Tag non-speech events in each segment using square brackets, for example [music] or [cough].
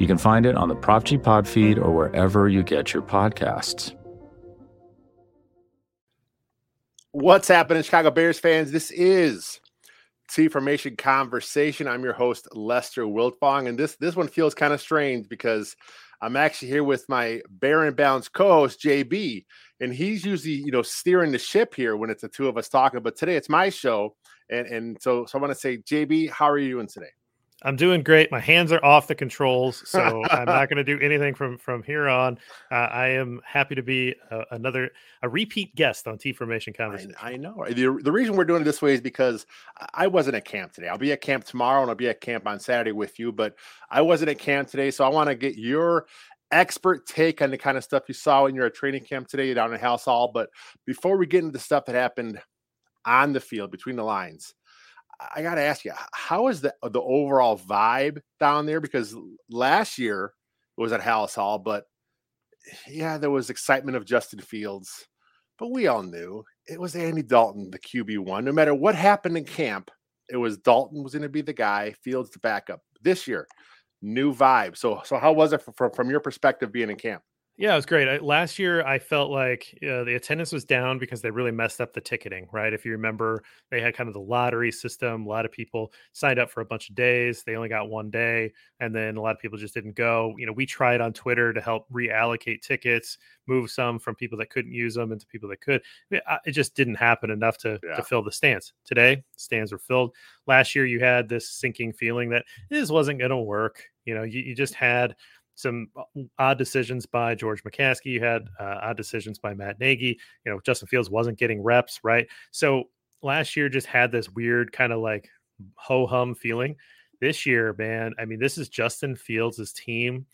You can find it on the Prop G Pod feed or wherever you get your podcasts. What's happening, Chicago Bears fans? This is T Formation Conversation. I'm your host, Lester Wiltfong, and this this one feels kind of strange because I'm actually here with my Bear and Balanced co-host JB, and he's usually you know steering the ship here when it's the two of us talking. But today it's my show, and and so so I want to say, JB, how are you doing today? I'm doing great. My hands are off the controls, [laughs] so I'm not going to do anything from from here on. Uh, I am happy to be uh, another a repeat guest on T Formation Conversation. I, I know the, the reason we're doing it this way is because I wasn't at camp today. I'll be at camp tomorrow, and I'll be at camp on Saturday with you. But I wasn't at camp today, so I want to get your expert take on the kind of stuff you saw when you're at training camp today down in Halas Hall. But before we get into the stuff that happened on the field between the lines I got to ask you, how is the the overall vibe down there? Because last year it was at Halas Hall, but yeah, there was excitement of Justin Fields, but we all knew it was Andy Dalton, the QB one. No matter what happened in camp, it was Dalton was going to be the guy, Fields the backup. This year, new vibe. So, so how was it from, from your perspective being in camp? Yeah, it was great. I, last year, I felt like uh, the attendance was down because they really messed up the ticketing, right? If you remember, they had kind of the lottery system. A lot of people signed up for a bunch of days. They only got one day, and then a lot of people just didn't go. You know, we tried on Twitter to help reallocate tickets, move some from people that couldn't use them into people that could. It just didn't happen enough to, yeah. to fill the stands. Today, stands were filled. Last year, you had this sinking feeling that this wasn't going to work. You know, you, you just had – some uh, odd decisions by George McCaskey. You had uh, odd decisions by Matt Nagy. You know, Justin Fields wasn't getting reps, right? So last year just had this weird kind of like ho hum feeling. This year, man, I mean, this is Justin Fields' team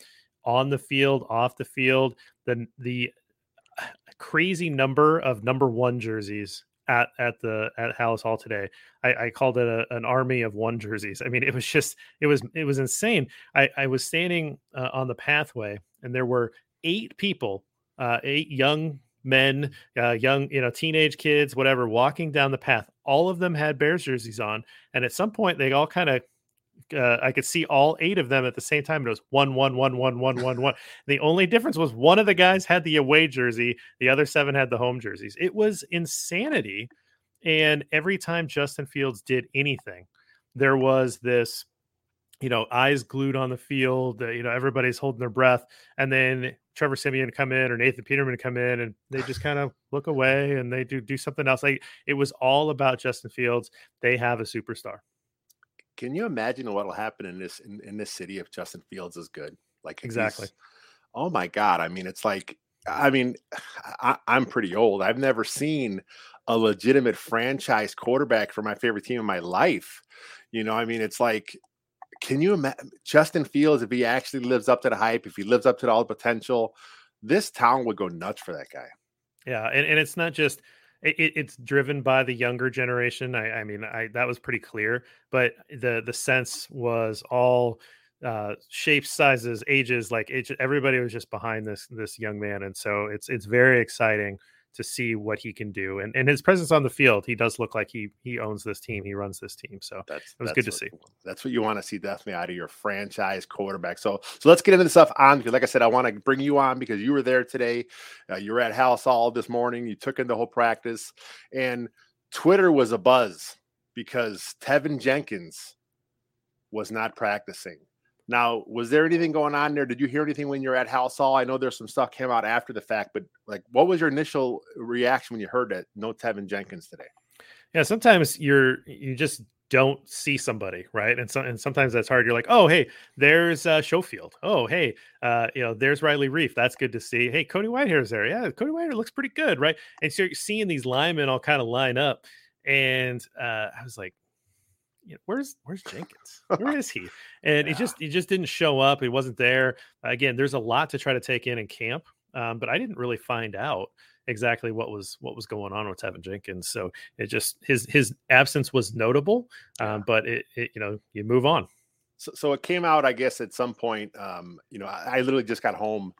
on the field, off the field. The the uh, crazy number of number one jerseys at at the at Halas Hall today. I, I called it a, an army of one jerseys. I mean, it was just it was it was insane. I, I was standing uh, on the pathway, and there were eight people, uh, eight young men, uh, young you know teenage kids, whatever, walking down the path. All of them had Bears jerseys on, and at some point they all kind of uh, I could see all eight of them at the same time. It was one, one, one, one, one, one, one. The only difference was one of the guys had the away jersey, the other seven had the home jerseys. It was insanity. And every time Justin Fields did anything, there was this, you know, eyes glued on the field. Uh, you know, everybody's holding their breath, and then Trevor Siemian come in or Nathan Peterman come in, and they just kind of look away and they do do something else. Like it was all about Justin Fields. They have a superstar. Can you imagine what will happen in this in, in this city if Justin Fields is good? Like exactly. Oh my God! I mean, it's like I mean, [sighs] I, I'm pretty old. I've never seen a legitimate franchise quarterback for my favorite team in my life. You know, I mean, it's like, can you imagine Justin Fields if he actually lives up to the hype, if he lives up to all the potential, this town would go nuts for that guy. Yeah, and, and it's not just it, it's driven by the younger generation. I, I mean, I that was pretty clear, but the the sense was all uh shapes sizes ages like it, everybody was just behind this this young man and so it's it's very exciting to see what he can do. And and his presence on the field, he does look like he he owns this team. He runs this team. So that's it was good to see. That's what you want to see definitely out of your franchise quarterback. So so let's get into the stuff on because like I said, I want to bring you on because you were there today. Uh, you were at Halas Hall this morning. You took in the whole practice, and Twitter was a buzz because Teven Jenkins was not practicing. Now, was there anything going on there? Did you hear anything when you're at Halas Hall? I know there's some stuff came out after the fact, but like, what was your initial reaction when you heard that no Teven Jenkins today? Yeah, sometimes you're you just don't see somebody, right? And so and sometimes that's hard. You're like, oh, hey, there's uh, Schofield. Oh, hey, uh, you know, there's Riley Reiff. That's good to see. Hey, Cody Whitehair's there. Yeah, Cody Whitehair looks pretty good, right? And so you're seeing these linemen all kind of line up, and uh, I was like, you know, where's where's Jenkins? [laughs] Where is he? And yeah. he just he just didn't show up. He wasn't there. Again, there's a lot to try to take in in camp. um, but I didn't really find out exactly what was what was going on with Teven Jenkins. So it just his his absence was notable, um, but it, it you know you move on. So, so it came out, I guess, at some point. Um, you know, I, I literally just got home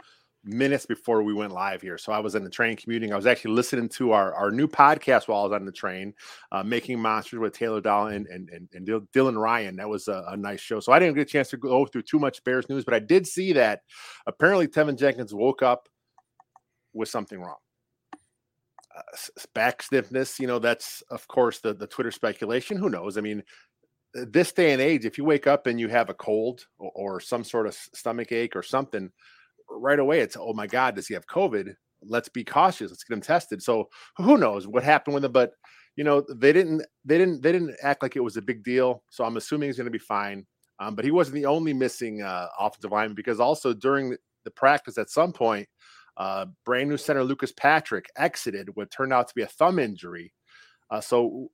minutes before we went live here. So I was in the train commuting. I was actually listening to our, our new podcast while I was on the train, uh, Making Monsters with Taylor Dahl and, and, and, and Dylan Ryan. That was a, a, nice show. So I didn't get a chance to go through too much Bears news, but I did see that apparently Teven Jenkins woke up with something wrong. Uh, back stiffness, you know, that's of course the, the Twitter speculation. Who knows? I mean, this day and age, if you wake up and you have a cold or, or some sort of stomach ache or something, right away it's oh my god does he have covid? Let's be cautious let's get him tested. So who knows what happened with him but you know they didn't they didn't they didn't act like it was a big deal so i'm assuming he's going to be fine um, but he wasn't the only missing uh, offensive lineman because also during the practice at some point uh, brand new center lucas patrick exited what turned out to be a thumb injury uh, so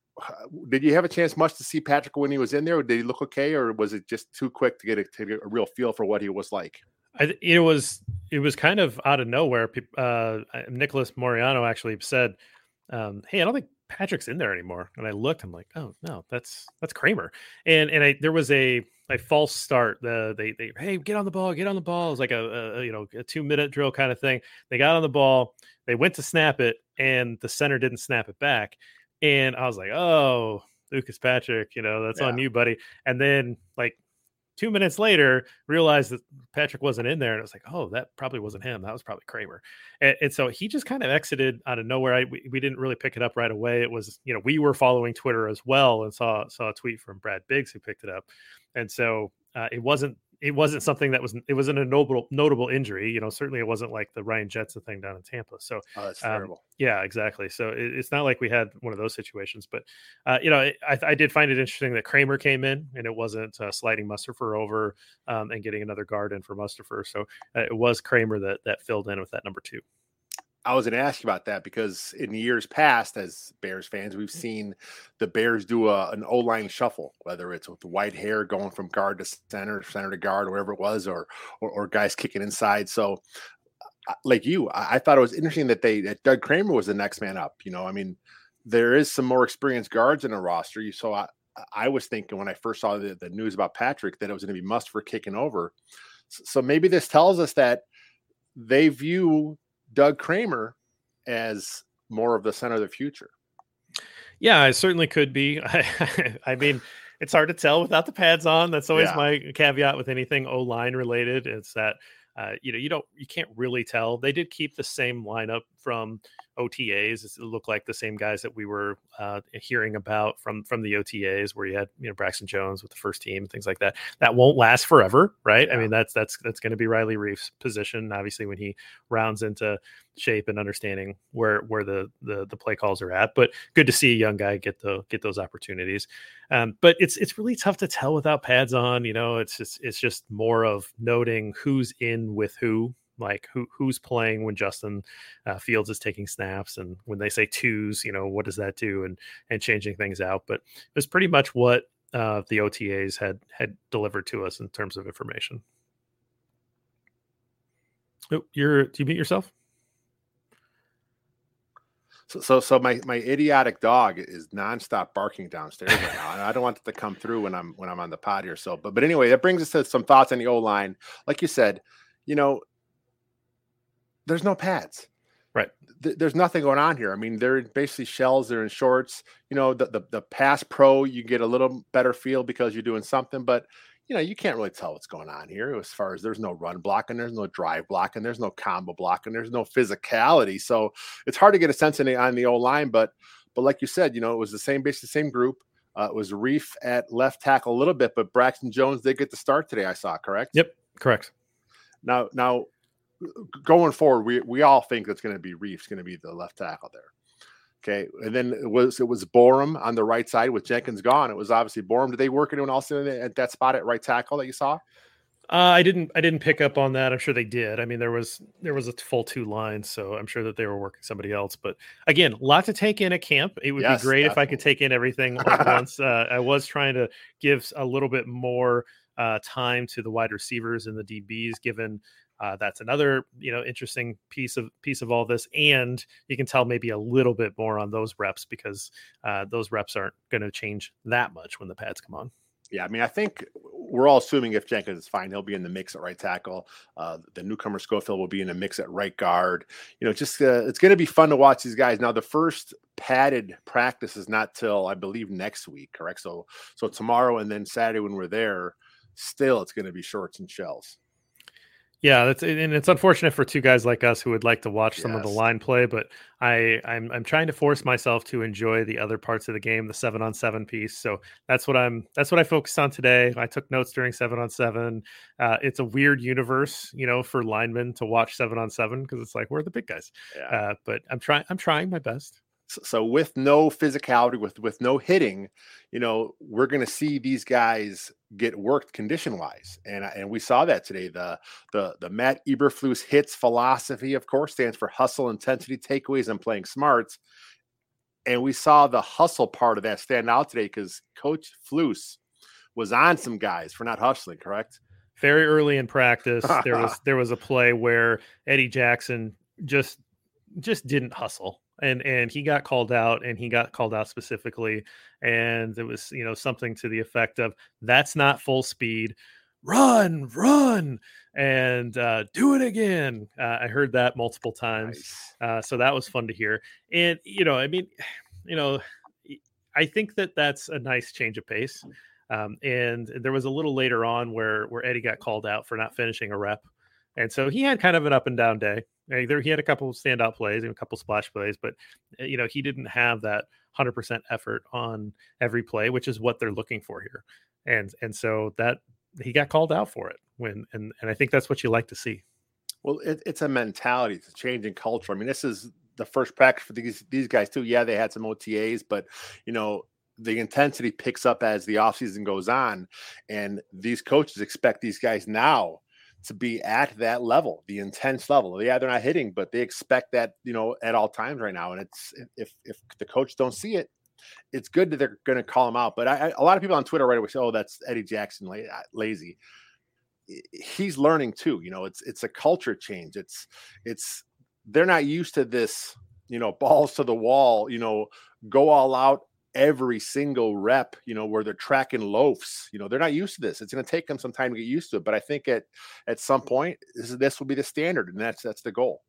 did you have a chance much to see patrick when he was in there? Did he look okay or was it just too quick to get a, to get a real feel for what he was like I, it was it was kind of out of nowhere. Uh, Nicholas Moriano actually said, um, "Hey, I don't think Patrick's in there anymore." And I looked, I'm like, "Oh no, that's that's Kramer." And and I there was a a false start. The they they hey get on the ball, get on the ball. It was like a, a you know a two minute drill kind of thing. They got on the ball, they went to snap it, and the center didn't snap it back. And I was like, "Oh, Lucas Patrick, you know that's yeah. on you, buddy." And then like two minutes later realized that Patrick wasn't in there, and it was like, oh, that probably wasn't him. That was probably Kramer. And, and so he just kind of exited out of nowhere. I, we, we didn't really pick it up right away. It was, you know, we were following Twitter as well and saw saw a tweet from Brad Biggs who picked it up, and so uh, it wasn't it wasn't something that was it wasn't a notable notable injury. You know, certainly it wasn't like the Ryan Jensen thing down in Tampa. So oh, that's um, terrible. Yeah, exactly. So it, it's not like we had one of those situations, but uh, you know, I, I, did find it interesting that Kramer came in and it wasn't uh, sliding Mustipher over um, and getting another guard in for Mustipher. So uh, it was Kramer that that filled in with that number two. I was going to ask you about that because in years past, as Bears fans, we've mm. seen the Bears do a, an O line shuffle, whether it's with Whitehair going from guard to center, center to guard, whatever it was, or or, or guys kicking inside. So, uh, like you, I, I, thought it was interesting that they that Doug Kramer was the next man up. You know, I mean, there is some more experienced guards in the roster. You saw. I, I was thinking when I first saw the, the news about Patrick that it was going to be Mustipher kicking over. So maybe this tells us that they view Doug Kramer as more of the center of the future. Yeah, it certainly could be. [laughs] I, I mean, it's hard to tell without the pads on. That's always yeah. my caveat with anything O line related. It's that uh, you know you don't you can't really tell. They did keep the same lineup from OTAs. It looked like the same guys that we were uh, hearing about from from the OTAs, where you had you know Braxton Jones with the first team, things like that. That won't last forever, right? Yeah. I mean, that's that's that's going to be Riley Reiff's position. Obviously, when he rounds into shape and understanding where where the the the play calls are at. But good to see a young guy get the get those opportunities. Um, but it's it's really tough to tell without pads on. You know, it's just it's just more of noting who's in with who like who who's playing when Justin uh, Fields is taking snaps, and when they say twos, you know what does that do, and and changing things out. But it was pretty much what uh, the OTAs had had delivered to us in terms of information. Oh, you're do you mute yourself? So, so, so my my idiotic dog is nonstop barking downstairs right now. I don't want it to come through when I'm when I'm on the pod here. So, but but anyway, that brings us to some thoughts on the O line. Like you said, you know, there's no pads. Right. Th- there's nothing going on here. I mean, they're basically shells. They're in shorts. You know, the, the the pass pro, you get a little better feel because you're doing something, but you know, you can't really tell what's going on here as far as there's no run blocking, there's no drive blocking, there's no combo blocking, there's no physicality. So it's hard to get a sense the, on the O line. But but like you said, you know, it was the same basically the same group. Uh, it was Reiff at left tackle a little bit, but Braxton Jones did get the start today. I saw correct. Yep, correct. Now now going forward, we we all think that's going to be Reiff's going to be the left tackle there. Okay, and then it was it was Borom on the right side with Jenkins gone. It was obviously Borom. Did they work anyone else in at that spot at right tackle that you saw? Uh, I didn't. I didn't pick up on that. I'm sure they did. I mean, there was there was a full two lines, so I'm sure that they were working somebody else. But again, a lot to take in at camp. It would yes, be great definitely. if I could take in everything at [laughs] once. Uh, I was trying to give a little bit more uh, time to the wide receivers and the DBs, given Uh, that's another you know interesting piece of piece of all this, and you can tell maybe a little bit more on those reps because uh, those reps aren't going to change that much when the pads come on. Yeah, I mean, I think we're all assuming if Jenkins is fine, he'll be in the mix at right tackle. Uh, the newcomer Schofield will be in the mix at right guard. You know, just uh, it's going to be fun to watch these guys. Now, the first padded practice is not till I believe next week, correct? So, so tomorrow and then Saturday when we're there, still it's going to be shorts and shells. Yeah, that's and it's unfortunate for two guys like us who would like to watch some yes. of the line play, but I I'm I'm trying to force myself to enjoy the other parts of the game, the seven on seven piece. So that's what I'm that's what I focused on today. I took notes during seven on seven. Uh, it's a weird universe, you know, for linemen to watch seven on seven because it's like we're the big guys. Yeah. Uh, but I'm trying I'm trying my best. So with no physicality, with with no hitting, you know, we're going to see these guys get worked condition wise, and and we saw that today. The the the Matt Eberflus hits philosophy, of course, stands for hustle, intensity, takeaways, and playing smarts. And we saw the hustle part of that stand out today because Coach Flus was on some guys for not hustling. Correct. Very early in practice, there [laughs] was there was a play where Eddie Jackson just just didn't hustle and and he got called out and he got called out specifically and it was you know something to the effect of that's not full speed run run and uh, do it again uh, i heard that multiple times nice. uh, so that was fun to hear and you know i mean [sighs] you know i think that that's a nice change of pace um, and there was a little later on where where eddie got called out for not finishing a rep and so he had kind of an up and down day there, he had a couple of standout plays and a couple splash plays, but eh, you know he didn't have that hundred percent effort on every play, which is what they're looking for here. And and so that he got called out for it when and and I think that's what you like to see. Well, it, it's a mentality, it's a change in culture. I mean, this is the first practice for these these guys too. Yeah, they had some OTAs, but you know the intensity picks up as the offseason goes on and these coaches expect these guys now to be at that level, the intense level. Yeah, they're not hitting, but they expect that, you know, at all times right now. And it's if if the coach don't see it, it's good that they're going to call him out. But I, I, a lot of people on Twitter right away say, "Oh, that's Eddie Jackson uh, lazy." He's learning too. You know, it's it's a culture change. It's it's they're not used to this. You know, balls to the wall. You know, go all out every single rep, you know, where they're tracking loafs. You know, they're not used to this. It's going to take them some time to get used to it. But I think at at some point, this, this will be the standard, and that's that's the goal.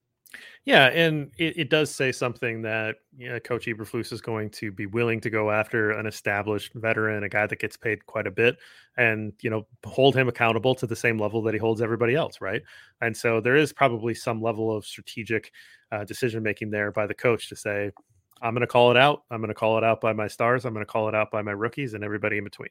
Yeah, and it, it does say something that you know, Coach Eberflus is going to be willing to go after an established veteran, a guy that gets paid quite a bit, and you know hold him accountable to the same level that he holds everybody else, right? And so there is probably some level of strategic uh, decision making there by the coach to say, I'm going to call it out. I'm going to call it out by my stars. I'm going to call it out by my rookies and everybody in between.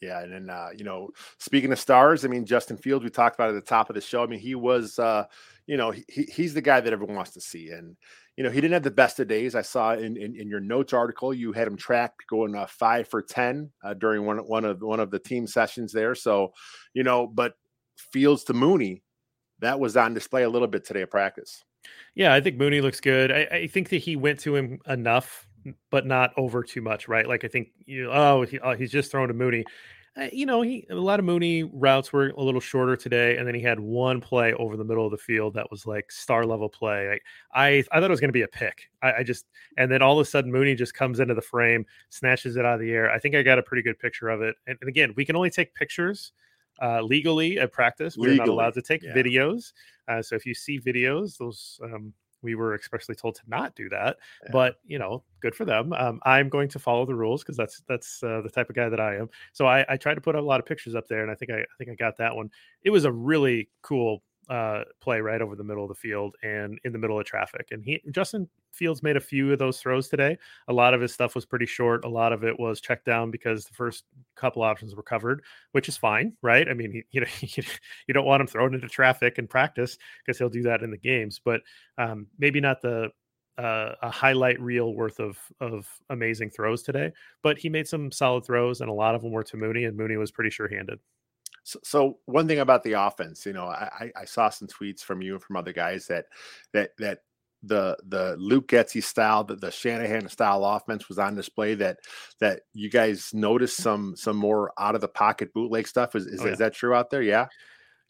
Yeah, and then uh, you know, speaking of stars, I mean Justin Fields, we talked about at the top of the show. I mean, he was, uh, you know, he, he's the guy that everyone wants to see, and you know, he didn't have the best of days. I saw in in, in your notes article you had him tracked going uh, five for ten uh, during one one of one of the team sessions there. So, you know, but Fields to Mooney, that was on display a little bit today at practice. Yeah, I think Mooney looks good. I, I, think that he went to him enough, but not over too much, right? Like I think you, oh, he, oh he's just thrown to Mooney. Uh, you know, he a lot of Mooney routes were a little shorter today, and then he had one play over the middle of the field that was like star level play. Like, I I thought it was going to be a pick. I, I, just and then all of a sudden Mooney just comes into the frame, snatches it out of the air. I think I got a pretty good picture of it. And, and again, we can only take pictures uh, legally at practice. We're legally, not allowed to take yeah. videos. Uh, so if you see videos, those um, we were expressly told to not do that. Yeah. But you know, good for them. Um, I'm going to follow the rules because that's that's uh, the type of guy that I am. So I, I tried to put a lot of pictures up there, and I think I, I think I got that one. It was a really cool uh, play right over the middle of the field and in the middle of traffic. And he Justin Fields made a few of those throws today. A lot of his stuff was pretty short. A lot of it was checked down because the first couple options were covered, which is fine, right? I mean, he, you [laughs] know, you don't want him thrown into traffic in practice because he'll do that in the games, but um, maybe not the uh, a highlight reel worth of of amazing throws today. But he made some solid throws, and a lot of them were to Mooney, and Mooney was pretty sure handed. So, so, one thing about the offense, you know, I, I saw some tweets from you and from other guys that that that the the Luke Getsy style, the, the Shanahan style offense was on display. That that you guys noticed some some more out of the pocket bootleg stuff. Is oh, is, oh, yeah. is that true out there? Yeah.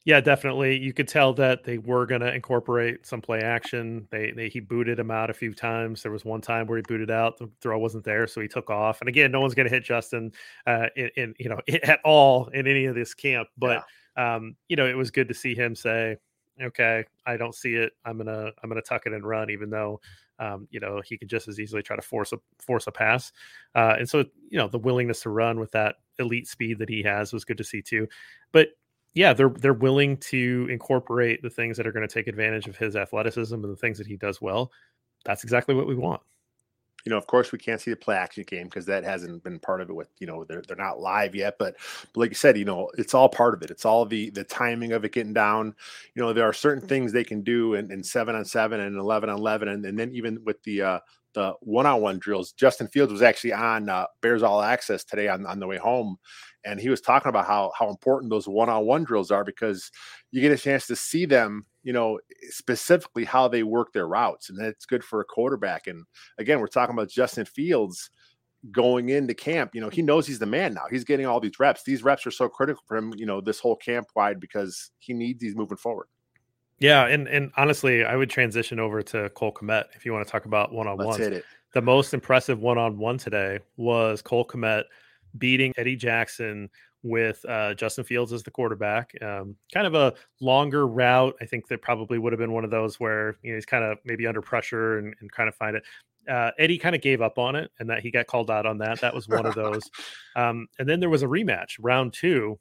Yeah, definitely. You could tell that they were going to incorporate some play action. They, they he booted him out a few times. There was one time where he booted out, the throw wasn't there, so he took off. And again, no one's going to hit Justin uh, in, in, you know [laughs] at all in any of this camp. But yeah. um, you know, it was good to see him say, "Okay, I don't see it. I'm gonna I'm gonna tuck it and run," even though um, you know he could just as easily try to force a force a pass. Uh, and so you know the willingness to run with that elite speed that he has was good to see too. But yeah, they're they're willing to incorporate the things that are going to take advantage of his athleticism and the things that he does well. That's exactly what we want. You know, of course, we can't see the play action game because that hasn't been part of it. With you know, they're they're not live yet, but, but like you said, you know, it's all part of it. It's all the the timing of it getting down. You know, there are certain things they can do in, in seven on seven and eleven on eleven, and, and then even with the uh, the one-on-one drills. Justin Fields was actually on uh, Bears All Access today on, on the way home, and he was talking about how how important those one-on-one drills are because you get a chance to see them, you know, specifically how they work their routes, and that's good for a quarterback. And again, we're talking about Justin Fields going into camp. You know, he knows he's the man now. He's getting all these reps. These reps are so critical for him, you know, this whole camp wide because he needs these moving forward. Yeah, and and honestly, I would transition over to Cole Kmet if you want to talk about one-on-one The most impressive one on one today was Cole Kmet beating Eddie Jackson with uh, Justin Fields as the quarterback. Um, kind of a longer route. I think that probably would have been one of those where you know he's kind of maybe under pressure and, and kind of find it. Uh, Eddie kind of gave up on it, and that he got called out on that. That was one of [laughs] those. Um, and then there was a rematch, round two,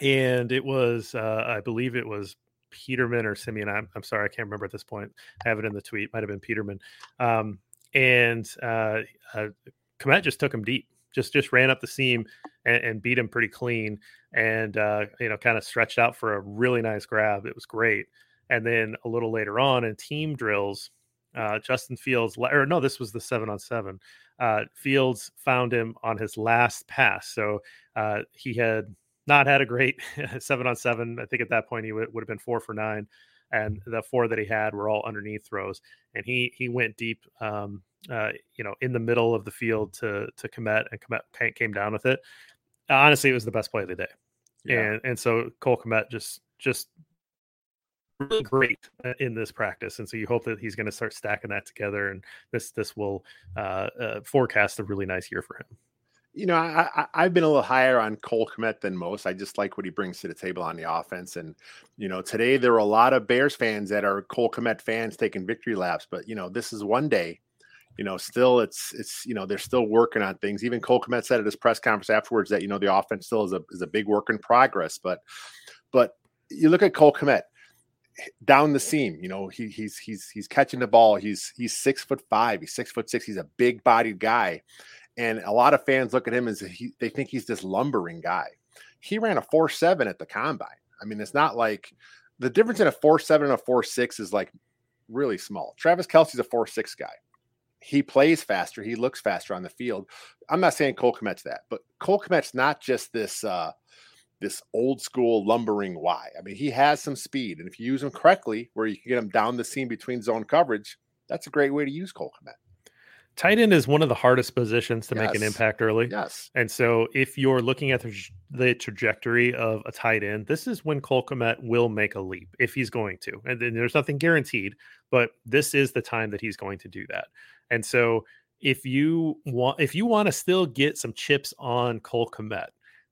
and it was uh, I believe it was Peterman or Siemian. I'm, I'm sorry, I can't remember at this point. I have it in the tweet. Might have been Peterman. Um, and uh, uh, Kmet just took him deep. Just just ran up the seam and, and beat him pretty clean, and uh, you know, kind of stretched out for a really nice grab. It was great. And then a little later on in team drills, uh, Justin Fields, or no, this was the seven on seven. Uh, Fields found him on his last pass, so uh, he had not had a great [laughs] seven on seven. I think at that point he would, would have been four for nine, and the four that he had were all underneath throws. And he he went deep, um, uh, you know, in the middle of the field to to Kmet, and Kmet came down with it. Honestly, it was the best play of the day, yeah. and and so Cole Kmet just just really great uh, in this practice, and so you hope that he's going to start stacking that together, and this this will uh, uh, forecast a really nice year for him you know, I, I have been a little higher on Cole Kmet than most. I just like what he brings to the table on the offense. And you know, today there are a lot of Bears fans that are Cole Kmet fans taking victory laps. But you know, this is one day. You know, still it's it's you know they're still working on things. Even Cole Kmet said at his press conference afterwards that you know the offense still is a is a big work in progress. But but you look at Cole Kmet down the seam. You know, he, he's he's he's catching the ball. He's he's six foot five. He's six foot six. He's a big bodied guy, and a lot of fans look at him as he, they think he's this lumbering guy. He ran a four seven at the combine. I mean, it's not like the difference in a four seven and a four six is like really small. Travis Kelce's a four six guy. He plays faster. He looks faster on the field. I'm not saying Cole Kmet's that, but Cole Kmet's not just this uh, this old school lumbering Y. I mean, he has some speed, and if you use him correctly, where you can get him down the seam between zone coverage, that's a great way to use Cole Kmet. Tight end is one of the hardest positions to yes. make an impact early. Yes. And so if you're looking at the, the, trajectory of a tight end, this is when Cole Kmet will make a leap if he's going to. And then there's nothing guaranteed, but this is the time that he's going to do that. And so if you want if you want to still get some chips on Cole Kmet,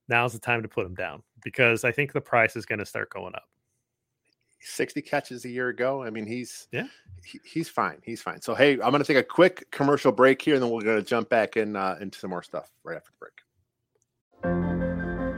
now's the time to put him down because I think the price is going to start going up. 60 catches a year ago. I mean, he's yeah, he, he's fine. He's fine. So hey, I'm going to take a quick commercial break here, and then we're going to jump back in uh, into some more stuff right after the break.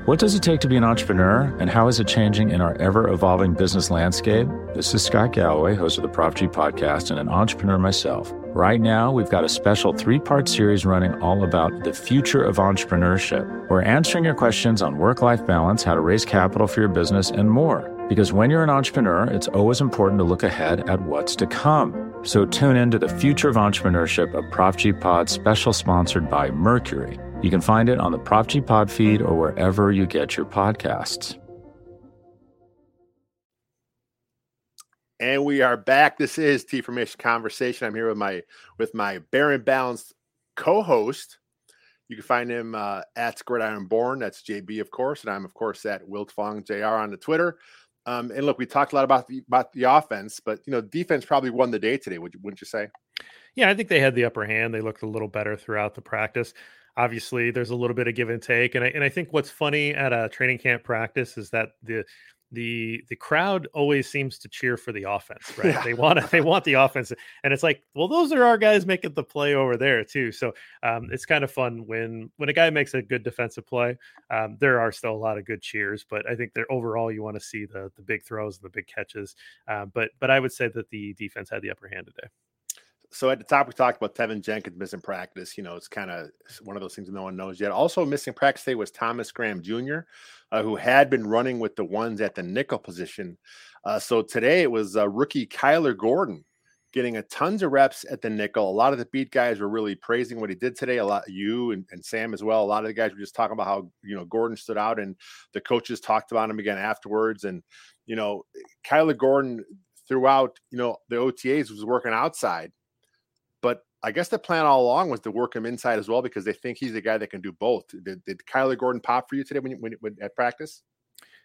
What does it take to be an entrepreneur, and how is it changing in our ever evolving business landscape? This is Scott Galloway, host of the Prop G podcast, and an entrepreneur myself. Right now, we've got a special three part series running all about the future of entrepreneurship. We're answering your questions on work life balance, how to raise capital for your business, and more. Because when you're an entrepreneur, it's always important to look ahead at what's to come. So tune in to the Future of Entrepreneurship, a Prop G Pod special sponsored by Mercury. You can find it on the Prop G Pod feed or wherever you get your podcasts. And we are back. This is T Formation Conversation. I'm here with my with my Bear and Balanced co-host. You can find him uh, at Gridiron Born. That's JB, of course, and I'm of course at Wiltfong Jr. on the Twitter. Um, and look, we talked a lot about the about the offense, but you know, defense probably won the day today. Would you, wouldn't you say? Yeah, I think they had the upper hand. They looked a little better throughout the practice. Obviously, there's a little bit of give and take, and I and I think what's funny at a training camp practice is that the the the crowd always seems to cheer for the offense, right? Yeah. They want to, they [laughs] want the offense, and it's like, well, those are our guys making the play over there too. So um, it's kind of fun when when a guy makes a good defensive play. Um, there are still a lot of good cheers, but I think that overall you want to see the the big throws and the big catches. Uh, but but I would say that the defense had the upper hand today so at the top we talked about Teven Jenkins missing practice. You know, it's kind of one of those things no one knows yet. Also missing practice today was Thomas Graham Jr., uh, who had been running with the ones at the nickel position. Uh, so today it was uh, rookie Kyler Gordon getting a tons of reps at the nickel. A lot of the beat guys were really praising what he did today. A lot you and, and Sam as well. A lot of the guys were just talking about how you know Gordon stood out, and the coaches talked about him again afterwards. And you know, Kyler Gordon throughout you know the OTAs was working outside but I guess the plan all along was to work him inside as well because they think he's the guy that can do both. Did, did Kyler Gordon pop for you today when you when, when at practice?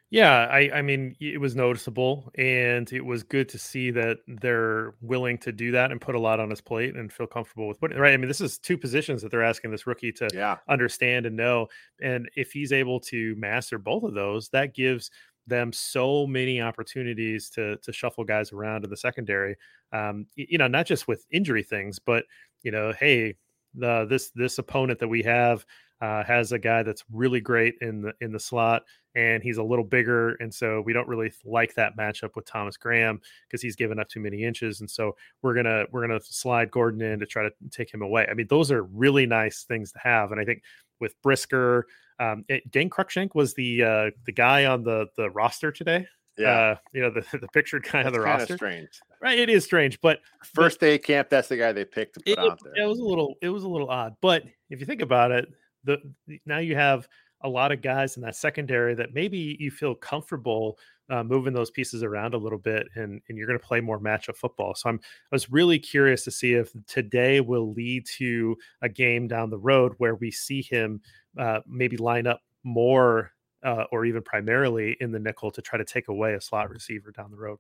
Yeah, I, I mean, it was noticeable, and it was good to see that they're willing to do that and put a lot on his plate and feel comfortable with putting right. I mean, this is two positions that they're asking this rookie to yeah. understand and know, and if he's able to master both of those, that gives them so many opportunities to to shuffle guys around in the secondary. Um, you know, not just with injury things, but you know, hey, the this this opponent that we have uh, has a guy that's really great in the in the slot, and he's a little bigger, and so we don't really like that matchup with Thomas Graham because he's given up too many inches, and so we're gonna we're gonna slide Gordon in to try to take him away. I mean, those are really nice things to have, and I think with Brisker, um, it, Dane Cruikshank was the uh, the guy on the the roster today. Yeah, uh, you know the [laughs] the pictured guy on the roster. Strange, right? It is strange, but first day camp, that's the guy they picked to put it, out there. It was a little it was a little odd, but if you think about it, the now you have a lot of guys in that secondary that maybe you feel comfortable uh, moving those pieces around a little bit and, and you're going to play more matchup football. So I'm I was really curious to see if today will lead to a game down the road where we see him uh, maybe line up more uh, or even primarily in the nickel to try to take away a slot receiver down the road.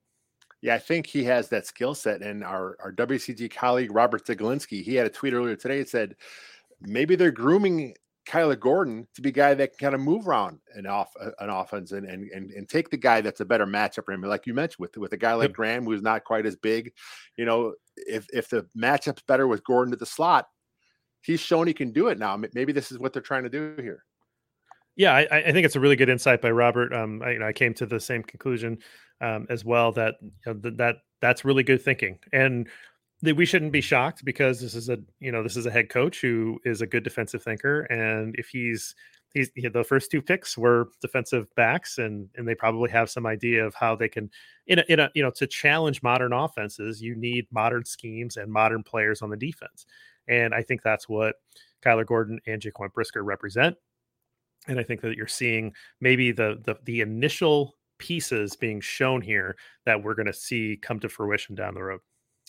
Yeah, I think he has that skill set. And our, our WCG colleague, Robert Zeglinski, he had a tweet earlier today. It said, maybe they're grooming Kyler Gordon to be a guy that can kind of move around an off uh, an offense and, and and and take the guy that's a better matchup for him. Like you mentioned, with with a guy like Graham who's not quite as big, you know, if if the matchup's better with Gordon to the slot, he's shown he can do it now. Maybe this is what they're trying to do here. Yeah, I, I think it's a really good insight by Robert. Um, I, you know, I came to the same conclusion um, as well that you know, that that's really good thinking and that we shouldn't be shocked because this is a you know this is a head coach who is a good defensive thinker and if he's he's he, the first two picks were defensive backs and and they probably have some idea of how they can in a, in a you know to challenge modern offenses you need modern schemes and modern players on the defense. And I think that's what Kyler Gordon and Jaquan Brisker represent. And I think that you're seeing maybe the the the initial pieces being shown here that we're going to see come to fruition down the road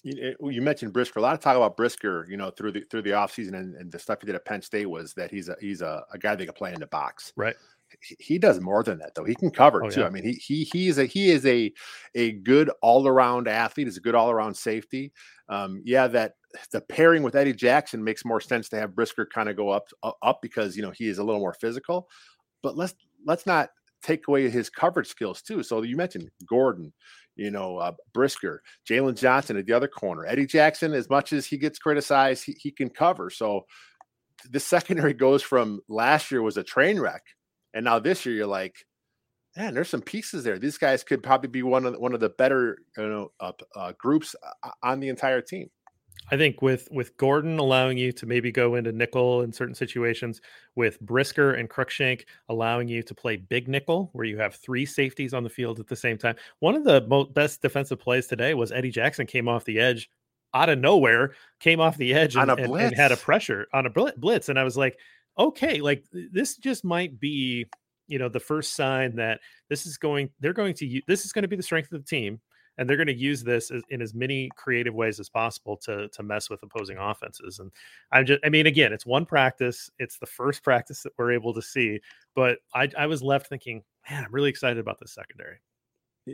you, you, mentioned Brisker. A lot of talk about Brisker, you know, through the through the offseason and, and the stuff he did at Penn State was that he's a he's a, a guy that can play in the box. Right. He, he does more than that though. He can cover oh, too. Yeah. I mean, he he he is a he is a a good all around athlete. He's a good all around safety. Um, yeah, that the pairing with Eddie Jackson makes more sense to have Brisker kind of go up up because you know he is a little more physical. But let's let's not take away his coverage skills too. So you mentioned Gordon, you know, uh, Brisker, Jaylon Johnson at the other corner, Eddie Jackson. As much as he gets criticized, he, he can cover. So the secondary [laughs] goes from last year was a train wreck, and now this year you're like, man, there's some pieces there. These guys could probably be one of the, one of the better you know uh, uh, groups uh, on the entire team. I think with with Gordon allowing you to maybe go into nickel in certain situations, with Brisker and Cruikshank allowing you to play big nickel, where you have three safeties on the field at the same time. One of the most best defensive plays today was Eddie Jackson came off the edge out of nowhere, came off the edge and, and, and had a pressure on a blitz, and I was like, okay, like this just might be you know the first sign that this is going they're going to this is going to be the strength of the team and they're going to use this as, in as many creative ways as possible to to mess with opposing offenses. And I'm just, I mean, again, it's one practice. It's the first practice that we're able to see, but I, I was left thinking, man, I'm really excited about this secondary.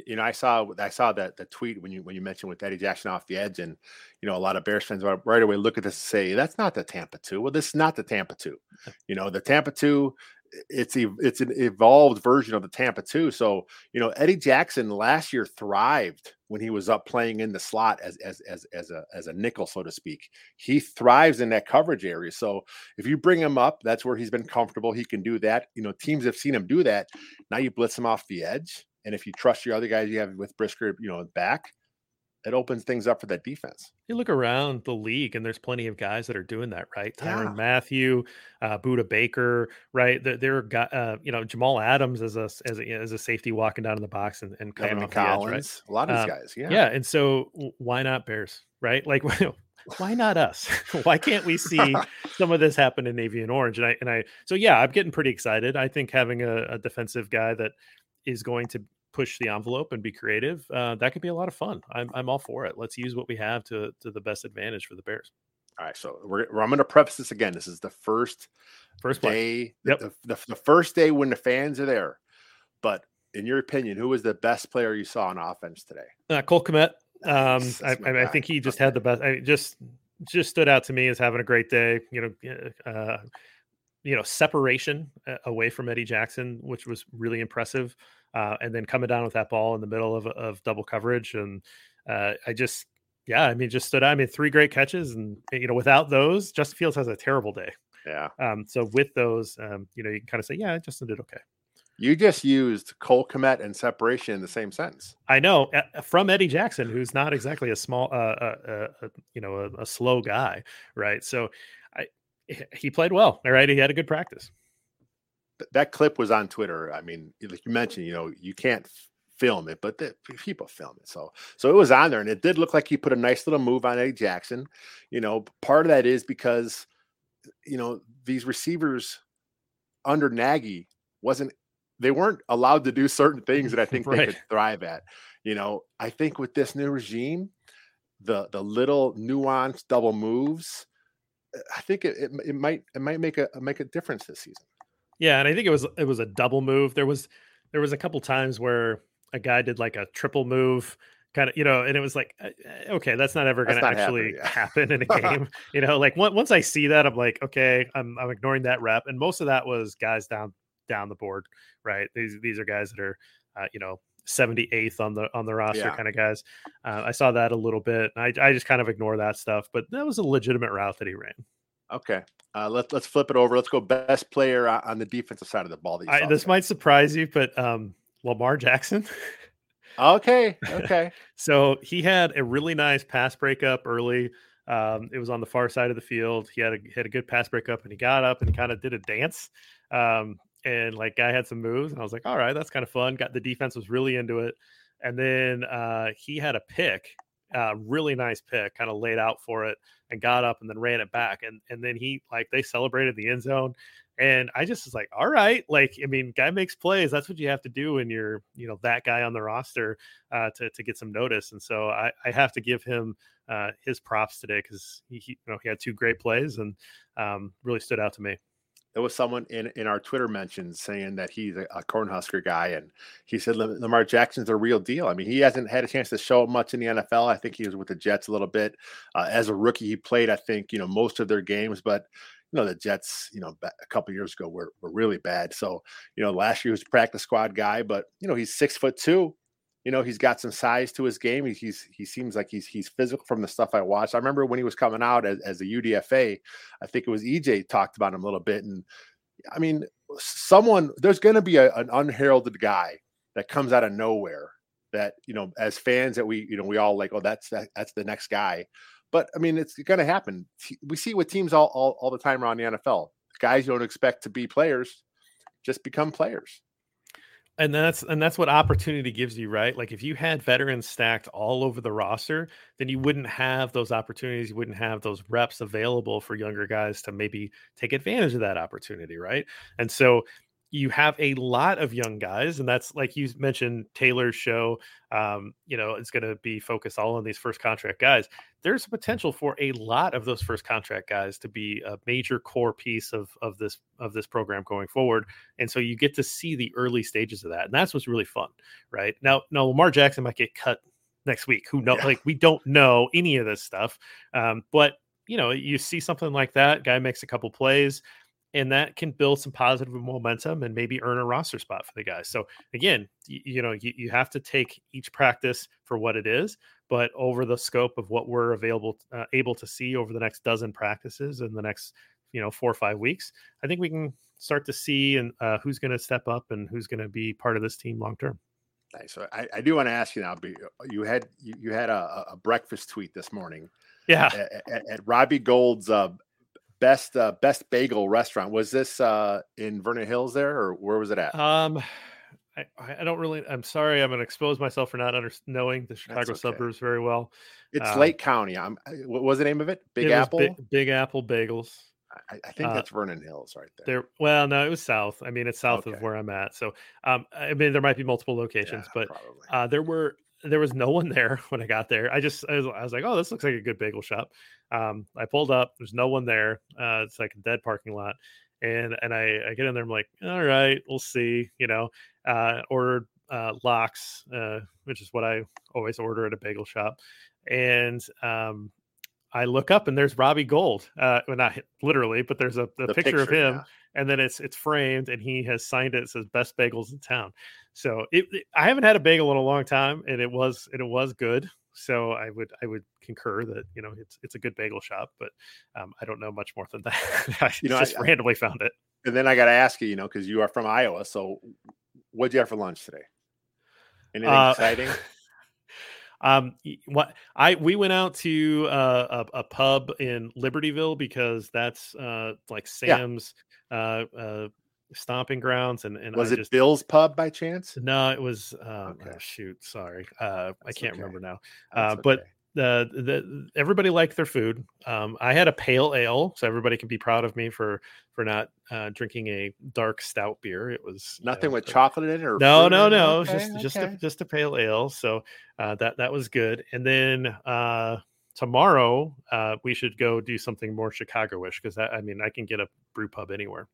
you know, I saw I saw that the tweet when you when you mentioned with Eddie Jackson off the edge, and you know, a lot of Bears fans right away look at this and say, "That's not the Tampa two. Well, this is not the Tampa two. [laughs] You know, the Tampa two, it's it's an evolved version of the Tampa two. So you know, Eddie Jackson last year thrived when he was up playing in the slot as as as as a as a nickel, so to speak. He thrives in that coverage area. So if you bring him up, that's where he's been comfortable. He can do that. You know, teams have seen him do that. Now you blitz him off the edge and if you trust your other guys you have with Brisker, you know, back, it opens things up for that defense. You look around the league, and there's plenty of guys that are doing that, right? Tyrann yeah. Mathieu, uh, Budda Baker, right? There, there are, uh, you know, Jamal Adams as a as a, as a safety walking down in the box and, and coming off Collins, the edge, right? A lot of these um, guys, yeah, yeah. And so, why not Bears, right? Like, [laughs] why not us? [laughs] why can't we see [laughs] some of this happen in navy and orange? And I and I, so yeah, I'm getting pretty excited. I think having a, a defensive guy that is going to push the envelope and be creative, uh, that could be a lot of fun. I'm, I'm all for it. Let's use what we have to to the best advantage for the Bears. All right, so we're, I'm going to preface this again. This is the first first day, yep. the, the, the first day when the fans are there. But in your opinion, who was the best player you saw on offense today? Uh, Cole Kmet. Um, I, I, I, think he just had the best. I just just stood out to me as having a great day. You know, uh, you know, separation uh, away from Eddie Jackson, which was really impressive uh, and then coming down with that ball in the middle of, of double coverage. And uh, I just, yeah, I mean, just stood out. I mean, three great catches, and you know, without those, Justin Fields has a terrible day. Yeah. Um, so with those, um, you know, you can kind of say, yeah, Justin did okay. You just used Cole Kmet and separation in the same sentence. I know from Eddie Jackson, who's not exactly a small, uh, uh, uh, uh you know, a, a, slow guy, right? So, I he played well. All right, he had a good practice that clip was on Twitter. I mean, like you mentioned, you know, you can't film it, but the, people film it. So, so it was on there, and it did look like he put a nice little move on Eddie Jackson. You know, part of that is because, you know, these receivers under Nagy wasn't they weren't allowed to do certain things that I think [laughs] right. they could thrive at. You know, I think with this new regime, the the little nuanced double moves, uh, I think it, it, it might it might make a make a difference this season. Yeah, and I think it was it was a double move. There was there was a couple times where a guy did like a triple move kind of you know and it was like uh, uh, okay that's not ever going to actually happen, yeah. happen in a [laughs] game you know like once i see that i'm like okay i'm i'm ignoring that rep and most of that was guys down down the board right these these are guys that are uh, you know 78th on the on the roster yeah. kind of guys uh, i saw that a little bit I, I just kind of ignore that stuff but that was a legitimate route that he ran Okay. Uh, let, let's flip it over. Let's go best player on the defensive side of the ball. I, this might surprise you, but um, Lamar Jackson. [laughs] okay. Okay. so he had a really nice pass breakup early. Um, it was on the far side of the field. He had a had a good pass breakup, and he got up and kind of did a dance. Um, and like guy had some moves, and I was like, all right, that's kind of fun. Got the defense was really into it, and then uh, he had a pick uh, really nice pick, kind of laid out for it and got up and then ran it back. And and then he like they celebrated the end zone. And I just was like, all right, like I mean, guy makes plays. That's what you have to do when you're, you know, that guy on the roster uh, to to get some notice. And so I, I have to give him uh, his props today because he, he, you know he had two great plays and um, really stood out to me there was someone in, in our Twitter mentions saying that he's a, a Cornhusker guy, and he said Lamar Jackson's a real deal. I mean, he hasn't had a chance to show much in the NFL. I think he was with the Jets a little bit uh, as a rookie. He played, I think, you know, most of their games, but you know the Jets, you know, a couple years ago were were really bad. So you know, last year he was a practice squad guy, but you know he's six foot two you know he's got some size to his game. He's he seems like he's he's physical from the stuff I watched. I remember when he was coming out as, as a UDFA, I think it was EJ talked about him a little bit, and I mean, someone there's going to be a, an unheralded guy that comes out of nowhere that you know as fans that we you know we all like oh that's that, that's the next guy but i mean it's going to happen we see with teams all, all all the time around the nfl guys you don't expect to be players just become players and that's and that's what opportunity gives you, right? Like if you had veterans stacked all over the roster, then you wouldn't have those opportunities. You wouldn't have those reps available for younger guys to maybe take advantage of that opportunity, right? And so you have a lot of young guys, and that's like you mentioned Taylor's show. Um, you know, it's going to be focused all on these first contract guys. There's a potential for a lot of those first contract guys to be a major core piece of of this of this program going forward, and so you get to see the early stages of that, and that's what's really fun, right? Now, now Lamar Jackson might get cut next week. Who knows? Yeah. Like we don't know any of this stuff, um, but you know, you see something like that, guy makes a couple plays and that can build some positive momentum and maybe earn a roster spot for the guys. So again, you, you know, you, you have to take each practice for what it is, but over the scope of what we're available uh, able to see over the next dozen practices in the next you know four or five weeks, I think we can start to see and uh, who's going to step up and who's going to be part of this team long term. Nice. So I, I, do want to ask you now. You had you, you had a, a breakfast tweet this morning. Yeah. At, at, at Robbie Gould's uh, best uh, best bagel restaurant. Was this uh in vernon hills there or where was it at? Um I, I don't really i'm sorry i'm going to expose myself for not under, knowing the chicago okay. suburbs very well. It's um, lake county. I'm what was the name of it? Big it apple? Big, big, apple bagels. I, I think uh, that's vernon hills right there. there well no it was south. I mean it's south okay. of where i'm at. So um i mean there might be multiple locations yeah, but uh there were there was no one there [laughs] when I got there. I just I was, I was, like, oh, this looks like a good bagel shop. Um, I pulled up. There's no one there. Uh, it's like a dead parking lot, and and I, I get in there. I'm like, all right, we'll see. You know, uh, ordered uh, lox, uh, which is what I always order at a bagel shop, and um, I look up and there's Robbie Gould. Uh, well, not literally, but there's a, a the picture, picture, of him, yeah. and then it's it's framed, and he has signed it. it says "Best Bagels in Town." So it, it, I haven't had a bagel in a long time, and it was and it was good. So I would I would concur that you know it's it's a good bagel shop, but um, I don't know much more than [laughs] that. I you know, just I, randomly found it. And then I got to ask you, you know, because you are from Iowa, so what'd you have for lunch today? Anything uh, exciting? [laughs] Um, what I we went out to uh, a, a, pub in Libertyville because that's uh, like Sam's yeah. uh, uh, stomping grounds. And, and was I it just, Bill's Pub by chance? No, it was. Um, okay. oh, shoot, sorry, uh, I can't okay. remember now. Uh, but the the everybody liked their food. Um, I had a pale ale, so everybody can be proud of me for for not uh, drinking a dark stout beer. It was nothing with chocolate in it, or no, no, no, okay, just okay. just a, just a pale ale. So uh, that that was good. And then uh, tomorrow uh, we should go do something more Chicago-ish because I mean I can get a brew pub anywhere.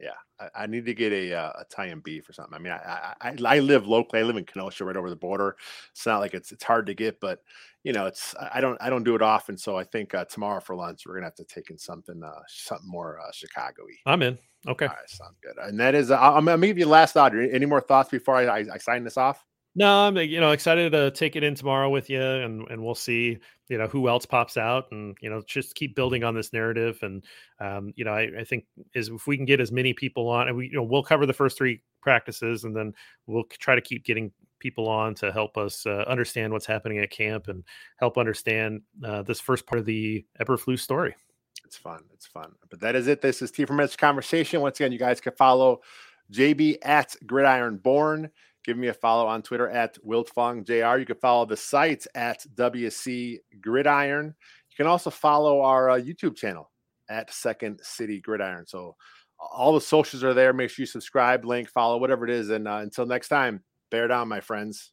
Yeah, I, I, need to get a uh, Italian beef or something. I mean, I, I I live locally. I live in Kenosha, right over the border. It's not like it's it's hard to get, but you know, it's I don't I don't do it often. So I think uh, tomorrow for lunch we're gonna have to take in something uh, something more uh, Chicago-y. I'm in. Okay, all right, sounds good. And that is, uh, I'm, gonna give you the last thought. Any more thoughts before I, I, I sign this off? No, I'm you know excited to take it in tomorrow with you, and and we'll see you know who else pops out, and you know just keep building on this narrative, and um, you know I, I think is if we can get as many people on, and we you know we'll cover the first three practices, and then we'll try to keep getting people on to help us uh, understand what's happening at camp and help understand uh, this first part of the Eberflus story. It's fun. It's fun. But that is it. This is T Formation Conversation. Once again, you guys can follow JB at Gridiron Born. Give me a follow on Twitter at Wiltfong JR. You can follow the site at WC Gridiron. You can also follow our uh, YouTube channel at Second City Gridiron. So all the socials are there. Make sure you subscribe, link, follow, whatever it is. And uh, until next time, bear down, my friends.